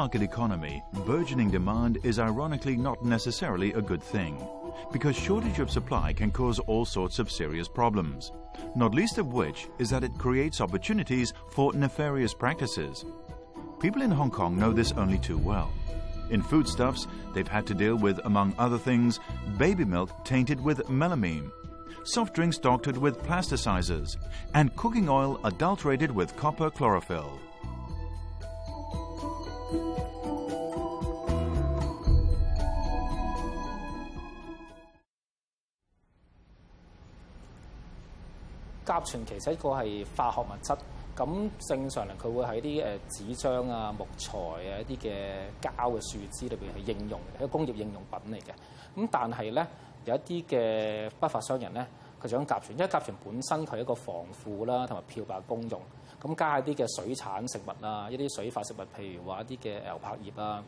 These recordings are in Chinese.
market economy, burgeoning demand is ironically not necessarily a good thing, because shortage of supply can cause all sorts of serious problems, not least of which is that it creates opportunities for nefarious practices. People in Hong Kong know this only too well. In foodstuffs, they've had to deal with, among other things, baby milk tainted with melamine, soft drinks doctored with plasticizers, and cooking oil adulterated with copper chlorophyll. 甲醛其實一個係化學物質，咁正常嚟佢會喺啲誒紙張啊、木材啊一啲嘅膠嘅樹枝裏邊去應用嘅，一個工業應用品嚟嘅。咁但係咧有一啲嘅不法商人咧，佢想甲醛，因為甲醛本身佢一個防腐啦，同埋漂白功用。咁加一啲嘅水產食物啦，一啲水化食物，譬如話一啲嘅牛柏葉啊，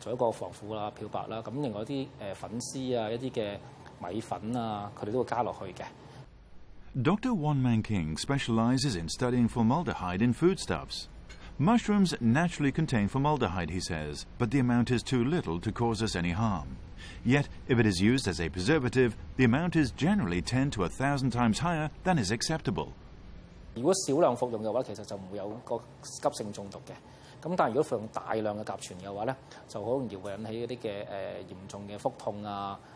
做一個防腐啦、漂白啦。咁另外啲誒粉絲啊，一啲嘅米粉啊，佢哋都會加落去嘅。Dr. Wan Man King specializes in studying formaldehyde in foodstuffs. Mushrooms naturally contain formaldehyde, he says, but the amount is too little to cause us any harm. Yet, if it is used as a preservative, the amount is generally 10 to 1,000 times higher than is acceptable. 如果少量服用嘅話，其實就唔會有個急性中毒嘅。咁但係如果服用大量嘅甲醛嘅話咧，就好容易會引起嗰啲嘅誒嚴重嘅腹痛啊〜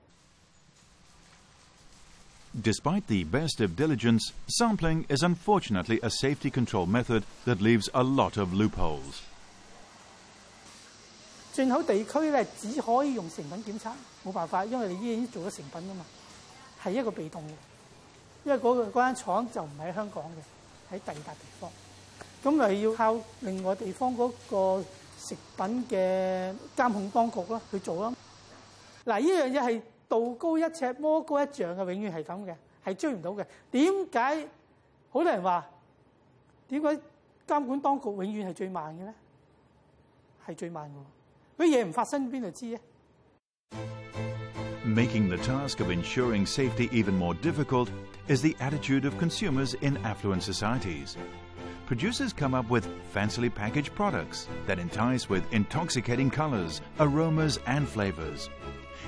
Despite the best of diligence, sampling is unfortunately a safety control method that leaves a lot of loopholes. 進口地區咧，只可以用成品檢測，冇辦法，因為你已經做咗成品噶嘛，係一個被動嘅。因為嗰、那個間廠就唔喺香港嘅，喺第二笪地方，咁咪要靠另外地方嗰個食品嘅監控當局啦去做啦。嗱，呢樣嘢係道高一尺，魔高一丈嘅，永遠係咁嘅，係追唔到嘅。點解好多人話點解監管當局永遠係最慢嘅咧？係最慢嘅，佢嘢唔發生邊度知啊？Making the task of ensuring safety even more difficult is the attitude of consumers in affluent societies. producers come up with fancily packaged products that entice with intoxicating colors, aromas, and flavors.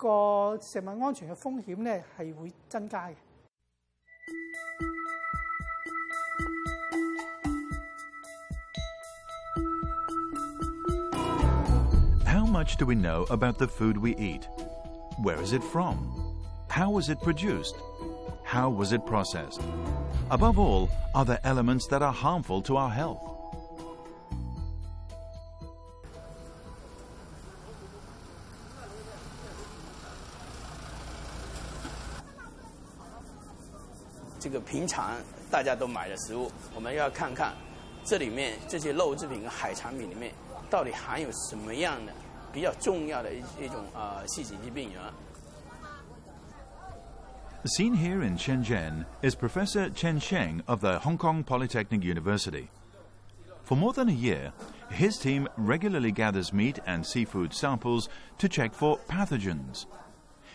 個食物安全嘅風險咧係會增加嘅。How much do we know about the food we eat? Where is it from? How was it produced? How was it processed? Above all, are there elements that are harmful to our health? Seen here in Shenzhen is Professor Chen Sheng of the Hong Kong Polytechnic University. For more than a year, his team regularly gathers meat and seafood samples to check for pathogens.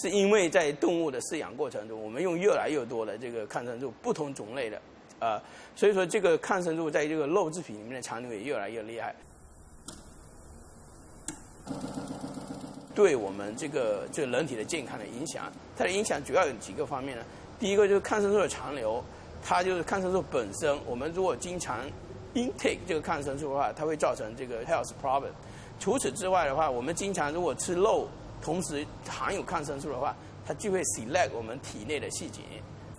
是因为在动物的饲养过程中，我们用越来越多的这个抗生素，不同种类的，啊，所以说这个抗生素在这个肉制品里面的残留也越来越厉害，对我们这个这人体的健康的影响，它的影响主要有几个方面呢？第一个就是抗生素的残留，它就是抗生素本身，我们如果经常 intake 这个抗生素的话，它会造成这个 health problem。除此之外的话，我们经常如果吃肉，同时含有抗生素的话，它就会 select 我们体内的细菌，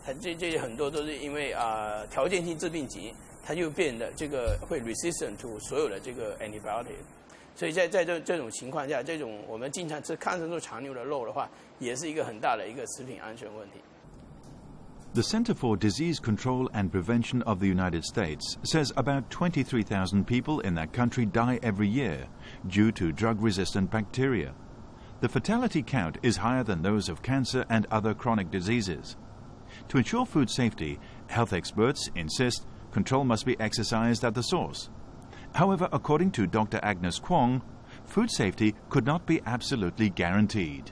它这这很多都是因为啊条件性致病菌，它就变得这个会 resistant to 所有的这个 antibiotic，所以在在这这种情况下，这种我们经常吃抗生素残留的肉的话，也是一个很大的一个食品安全问题。The Center for Disease Control and Prevention of the United States says about 23,000 people in that country die every year due to drug-resistant bacteria. The fatality count is higher than those of cancer and other chronic diseases. To ensure food safety, health experts insist control must be exercised at the source. However, according to Dr. Agnes Kwong, food safety could not be absolutely guaranteed.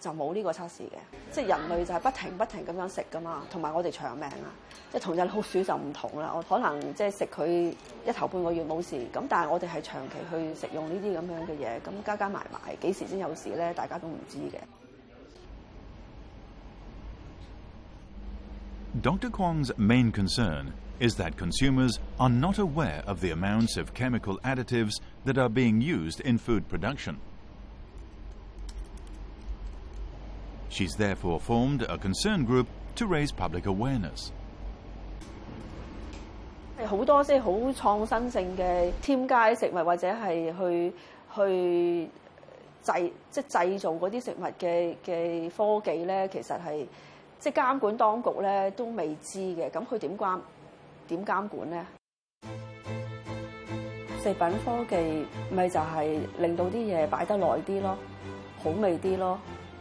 就冇呢個測試嘅，即係人類就係不停不停咁樣食噶嘛，同埋我哋長命啊，即係同只老鼠就唔同啦。我可能即係食佢一頭半個月冇事，咁但係我哋係長期去食用呢啲咁樣嘅嘢，咁加加埋埋幾時先有事咧？大家都唔知嘅。Dr. Kwong's main concern is that consumers are not aware of the amounts of chemical additives that are being used in food production. She's therefore formed a concern group to raise public awareness. 好多即系好創新性嘅添加食物，或者係去去製即係製造嗰啲食物嘅嘅科技咧，其實係即係監管當局咧都未知嘅。咁佢點監點監管咧？食品科技咪就係令到啲嘢擺得耐啲咯，好味啲咯。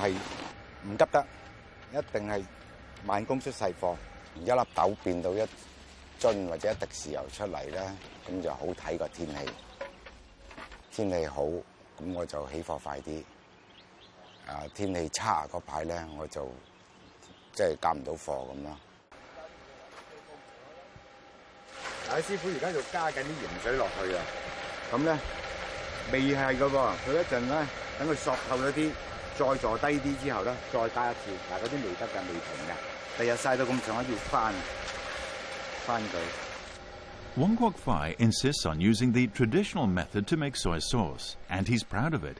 系唔急得，一定系慢工出細貨，一粒豆變到一樽或者一滴豉油出嚟咧，咁就好睇個天氣。天氣好，咁我就起貨快啲；啊，天氣差嗰排咧，我就即係加唔到貨咁咯。阿師傅而家就加緊啲鹽水落去啊！咁咧未係噶喎，佢一陣咧等佢索透一啲。再坐低啲之後咧，再加一次。嗱，嗰啲未得㗎，未停㗎。第日曬到咁上下要翻翻佢。Wong Kwok Fai insists on using the traditional method to make soy sauce, and he's proud of it.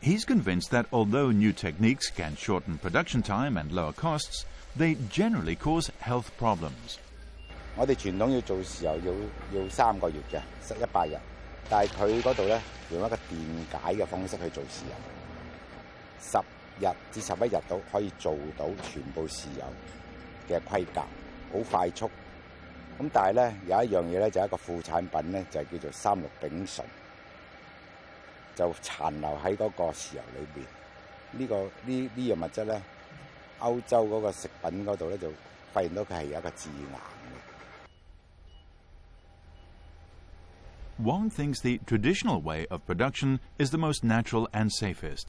He's convinced that although new techniques can shorten production time and lower costs, they generally cause health problems. 我哋傳統要做豉油要要三個月嘅，塞一百日，但係佢嗰度咧用一個電解嘅方式去做豉油。十日至十一日到可以做到全部豉油嘅規格，好快速。咁但係咧有一樣嘢咧，就一個副產品咧，就係叫做三氯丙醇，就殘留喺嗰個豉油裏面。呢個呢呢樣物質咧，歐洲嗰個食品嗰度咧就發現到佢係有一個致癌嘅。w o n g thinks the traditional way of production is the most natural and safest.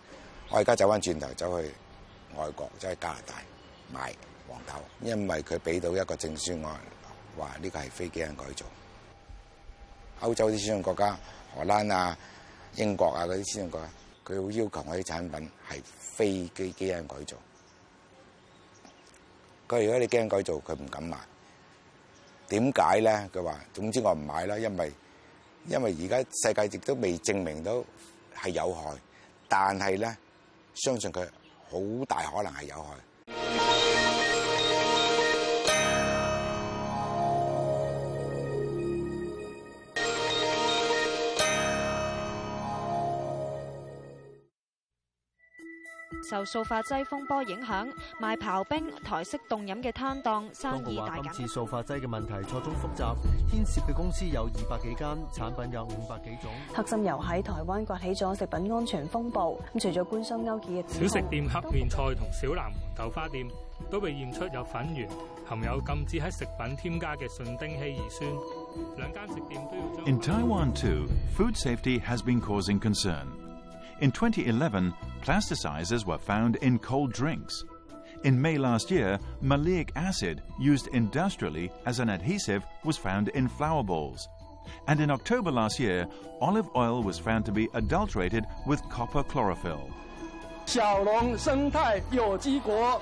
我而家走翻轉頭走去外國，走去加拿大買黃豆，因為佢俾到一個證書，我話呢個係非基因改造。歐洲啲先進國家，荷蘭啊、英國啊嗰啲先進國家，佢會要求我啲產品係非基因改造。佢如果你因改造，佢唔敢賣。點解咧？佢話總之我唔買啦，因為因為而家世界亦都未證明到係有害，但係咧。相信佢好大可能係有害。受塑化剂风波影响，卖刨冰台式冻饮嘅摊档生意大减。今次塑化剂嘅问题错综复杂，牵涉嘅公司有二百几间，产品有五百几种。黑心油喺台湾刮起咗食品安全风暴，咁除咗官商勾结嘅小食店黑面菜同小南门豆花店都被验出有粉源含有禁止喺食品添加嘅顺丁基乙酸。两间食店都要将。In 2011, plasticizers were found in cold drinks. In May last year, maleic acid, used industrially as an adhesive, was found in flour balls. And in October last year, olive oil was found to be adulterated with copper chlorophyll. 小龙生态有机国。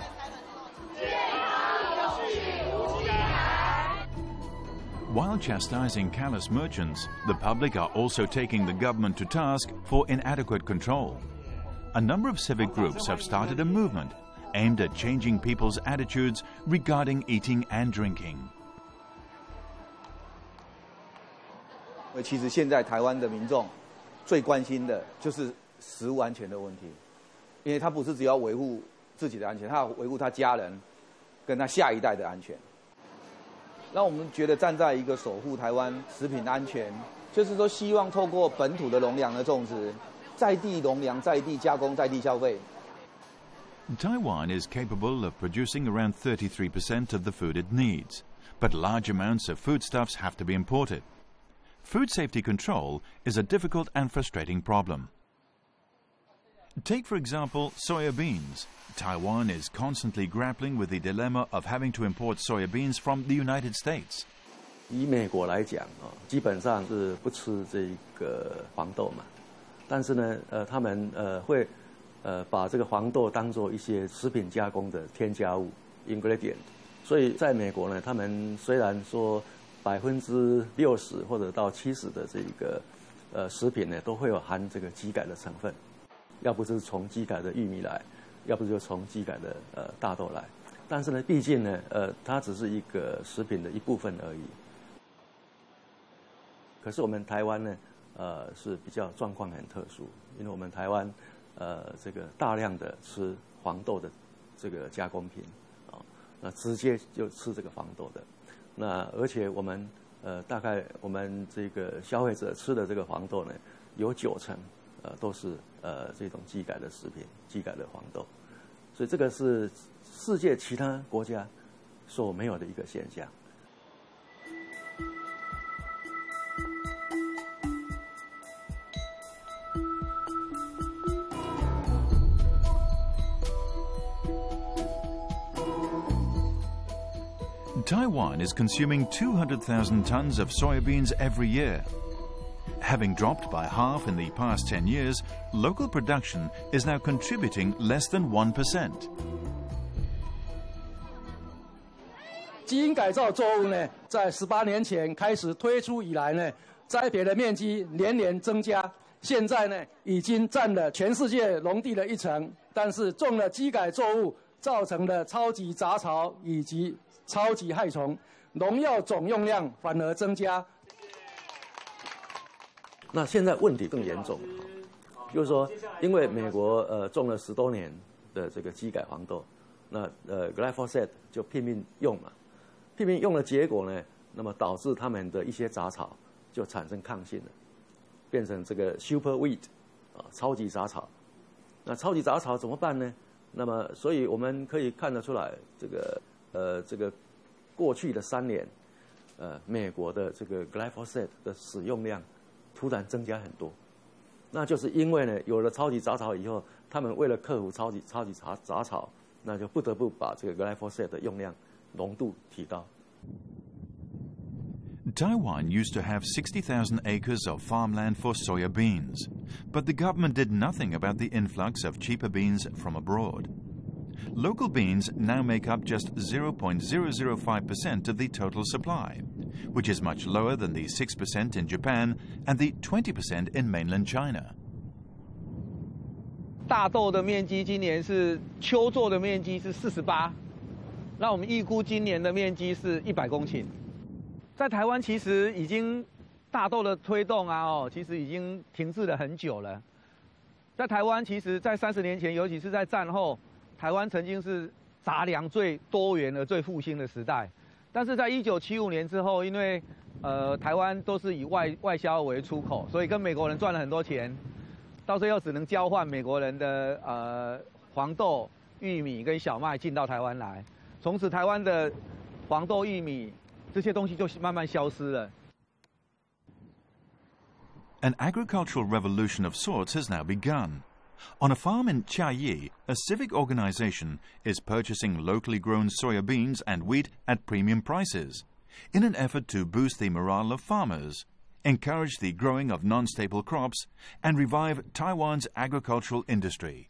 While chastising callous merchants, the public are also taking the government to task for inadequate control. A number of civic groups have started a movement aimed at changing people's attitudes regarding eating and drinking. 其实现在台湾的民众最关心的就是食物安全的问题，因为他不是只要维护自己的安全，他要维护他家人跟他下一代的安全。Taiwan is capable of producing around 33% of the food it needs, but large amounts of foodstuffs have to be imported. Food safety control is a difficult and frustrating problem. Take, for example, soya beans. Taiwan is constantly grappling with the dilemma of having to import soya beans from the United States. 以美国来讲啊，基本上是不吃这个黄豆嘛，但是呢，呃，他们呃会呃把这个黄豆当做一些食品加工的添加物 ingredient，所以在美国呢，他们虽然说百分之六十或者到七十的这个呃食品呢都会有含这个鸡改的成分。要不是从基改的玉米来，要不是就从基改的呃大豆来，但是呢，毕竟呢，呃，它只是一个食品的一部分而已。可是我们台湾呢，呃，是比较状况很特殊，因为我们台湾，呃，这个大量的吃黄豆的这个加工品，啊，那直接就吃这个黄豆的，那而且我们呃，大概我们这个消费者吃的这个黄豆呢，有九成。呃，都是呃这种机改的食品，机改的黄豆，所以这个是世界其他国家所没有的一个现象。Taiwan is consuming 200,000 tons of soybeans every year. Having dropped by half in the past 10 years, local production is now contributing less than 1%. 那现在问题更严重，就是说，因为美国呃种了十多年的这个基改黄豆，那呃 glyphosate 就拼命用嘛，拼命用的结果呢，那么导致他们的一些杂草就产生抗性了，变成这个 super weed 啊超级杂草。那超级杂草怎么办呢？那么所以我们可以看得出来，这个呃这个过去的三年，呃美国的这个 glyphosate 的使用量。突然增加很多，那就是因为呢，有了超级杂草以后，他们为了克服超级超级杂杂草，那就不得不把这个 glyphosate 的用量浓度提高。Taiwan used to have 60,000 acres of farmland for soya beans, but the government did nothing about the influx of cheaper beans from abroad. Local beans now make up just 0.005% of the total supply which is much lower than the 6% in Japan and the 20% in mainland China. 大豆的面积今年是秋作的面积是四十八，那我们预估今年的面积是一百公顷。在台湾其实已经大豆的推动啊，哦，其实已经停滞了很久了。在台湾，其实，在三十年前，尤其是在战后，台湾曾经是杂粮最多元而最复兴的时代。但是在一九七五年之后，因为，呃，台湾都是以外外销为出口，所以跟美国人赚了很多钱，到最后只能交换美国人的呃黄豆、玉米跟小麦进到台湾来。从此，台湾的黄豆、玉米这些东西就慢慢消失了。An agricultural revolution of sorts has now begun. On a farm in Chiayi, a civic organization is purchasing locally grown soya beans and wheat at premium prices in an effort to boost the morale of farmers, encourage the growing of non-staple crops, and revive Taiwan's agricultural industry.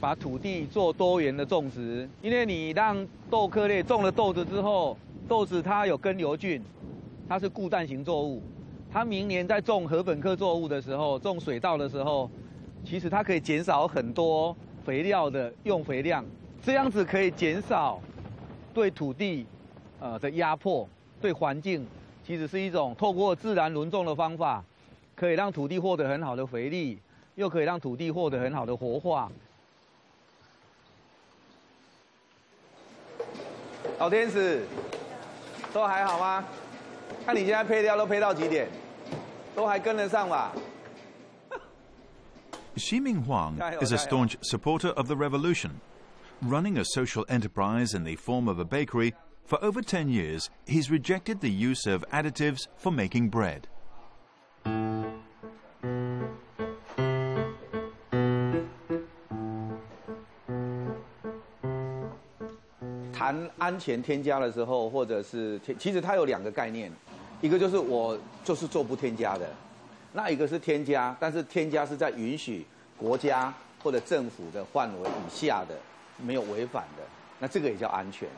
把土地做多元的种植，因为你让豆科类种了豆子之后，豆子它有根瘤菌，它是固氮型作物，他明年在种禾本科作物的时候，种水稻的时候，其实它可以减少很多肥料的用肥量，这样子可以减少对土地呃的压迫，对环境其实是一种透过自然轮种的方法，可以让土地获得很好的肥力，又可以让土地获得很好的活化。老天使，都还好吗？看你现在配料都配到几点？都还跟得上吧？Ximing Huang is a staunch supporter of the revolution. Running a social enterprise in the form of a bakery, for over 10 years, he's rejected the use of additives for making bread. Tan 一个就是我就是做不添加的，那一个是添加，但是添加是在允许国家或者政府的范围以下的，没有违反的，那这个也叫安全。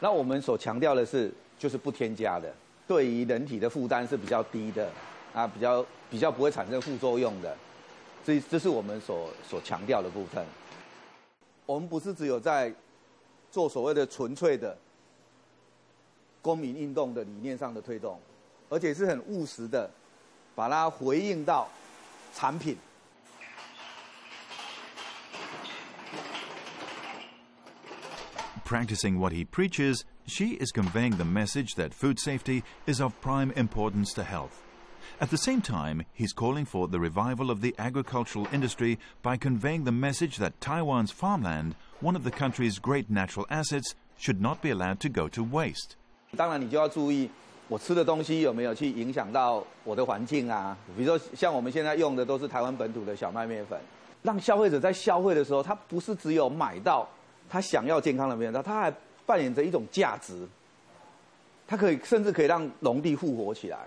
那我们所强调的是，就是不添加的，对于人体的负担是比较低的，啊，比较比较不会产生副作用的，这这是我们所所强调的部分。我们不是只有在做所谓的纯粹的。公民运动的理念上的推动，而且是很务实的，把它回应到产品。Practicing what he preaches, she is conveying the message that food safety is of prime importance to health. At the same time, he's calling for the revival of the agricultural industry by conveying the message that Taiwan's farmland, one of the country's great natural assets, should not be allowed to go to waste. 当然，你就要注意，我吃的东西有没有去影响到我的环境啊？比如说，像我们现在用的都是台湾本土的小麦面粉，让消费者在消费的时候，他不是只有买到他想要健康的面粉，他还扮演着一种价值。他可以甚至可以让农地复活起来，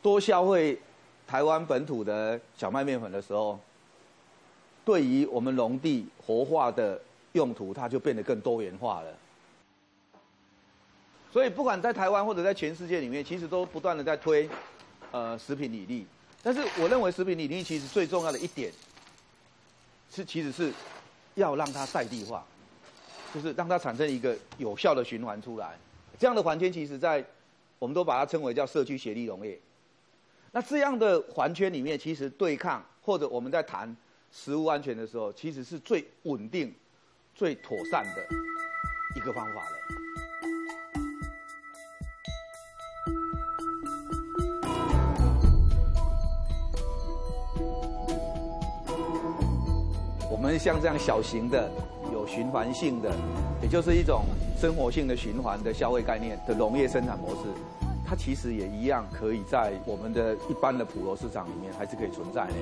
多消费台湾本土的小麦面粉的时候，对于我们农地活化的用途，它就变得更多元化了。所以，不管在台湾或者在全世界里面，其实都不断的在推，呃，食品履历。但是，我认为食品履历其实最重要的一点，是其实是要让它在地化，就是让它产生一个有效的循环出来。这样的环圈，其实在我们都把它称为叫社区协力农业。那这样的环圈里面，其实对抗或者我们在谈食物安全的时候，其实是最稳定、最妥善的一个方法了。像这样小型的、有循环性的，也就是一种生活性的循环的消费概念的农业生产模式，它其实也一样可以在我们的一般的普罗市场里面还是可以存在的。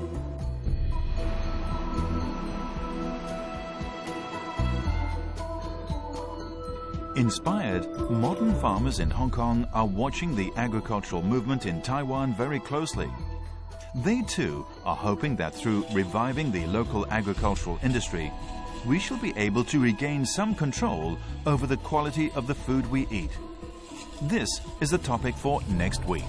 Inspired, modern farmers in Hong Kong are watching the agricultural movement in Taiwan very closely. They too are hoping that through reviving the local agricultural industry, we shall be able to regain some control over the quality of the food we eat. This is the topic for next week.